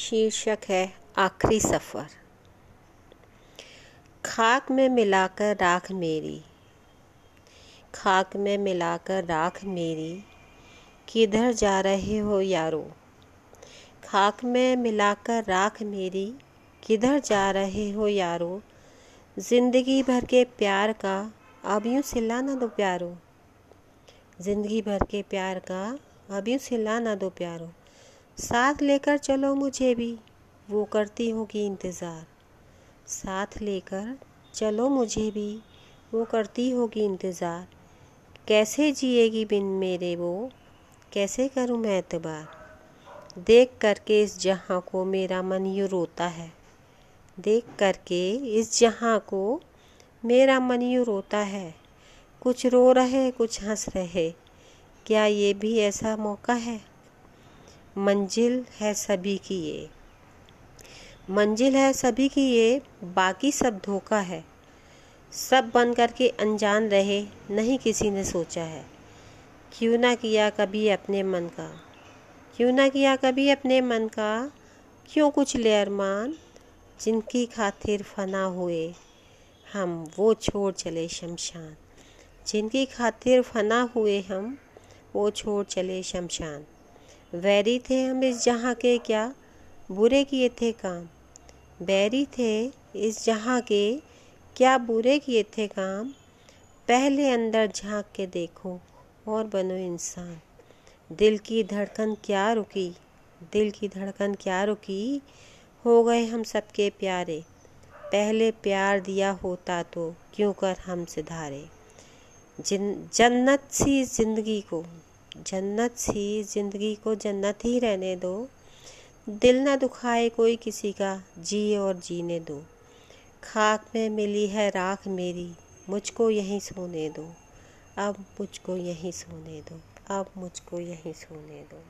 शीर्षक है, आखिरी सफ़र। खाक में मिलाकर राख मेरी। खाक में मिलाकर राख मेरी। किधर जा रहे हो यारो? खाक में मिलाकर राख मेरी। किधर जा रहे हो यारो? ज़िंदगी भर के प्यार का, अब यूँ सिला ना दो प्यारो। ज़िंदगी भर के प्यार का, अब यूँ सिला ना दो प्यारो। साथ लेकर चलो मुझे भी। वो करती होगी इंतज़ार। साथ लेकर चलो मुझे भी। वो करती होगी इंतज़ार। कैसे जिएगी बिन मेरे वो? कैसे करूँ मैं एतबार? देख करके इस जहाँ को मेरा मन यूँ रोता है। देख करके इस जहाँ को मेरा मन यूँ रोता है। कुछ रो रहे, कुछ हंस रहे। क्या ये भी ऐसा मौका है? मंजिल है सभी की ये। मंजिल है सभी की ये, बाकी सब धोखा है। सब बन कर के अनजान रहे, नहीं किसी ने सोचा है। क्यों ना किया कभी अपने मन का? क्यों ना किया कभी अपने मन का? क्यों कुछ ले अरमान जिनकी खातिर फना हुए? हम वो छोड़ चले शमशान। जिनकी खातिर फना हुए हम, वो छोड़ चले शमशान। वैरी थे हम इस जहाँ के क्या? बुरे किए थे काम। बैरी थे इस जहाँ के क्या बुरे किए थे काम? पहले अंदर झाँक के देखो और बनो इंसान। दिल की धड़कन क्या रुकी? दिल की धड़कन क्या रुकी? हो गए हम सबके प्यारे। पहले प्यार दिया होता तो क्यों कर हम सिधारे जिन, जन्नत सी ज़िंदगी को। जन्नत सी, ज़िंदगी को जन्नत ही रहने दो। दिल ना दुखाए कोई किसी का, जी और जीने दो। खाक में मिली है राख मेरी, मुझको यहीं सोने दो। अब मुझको यहीं सोने दो, अब मुझको यहीं सोने दो।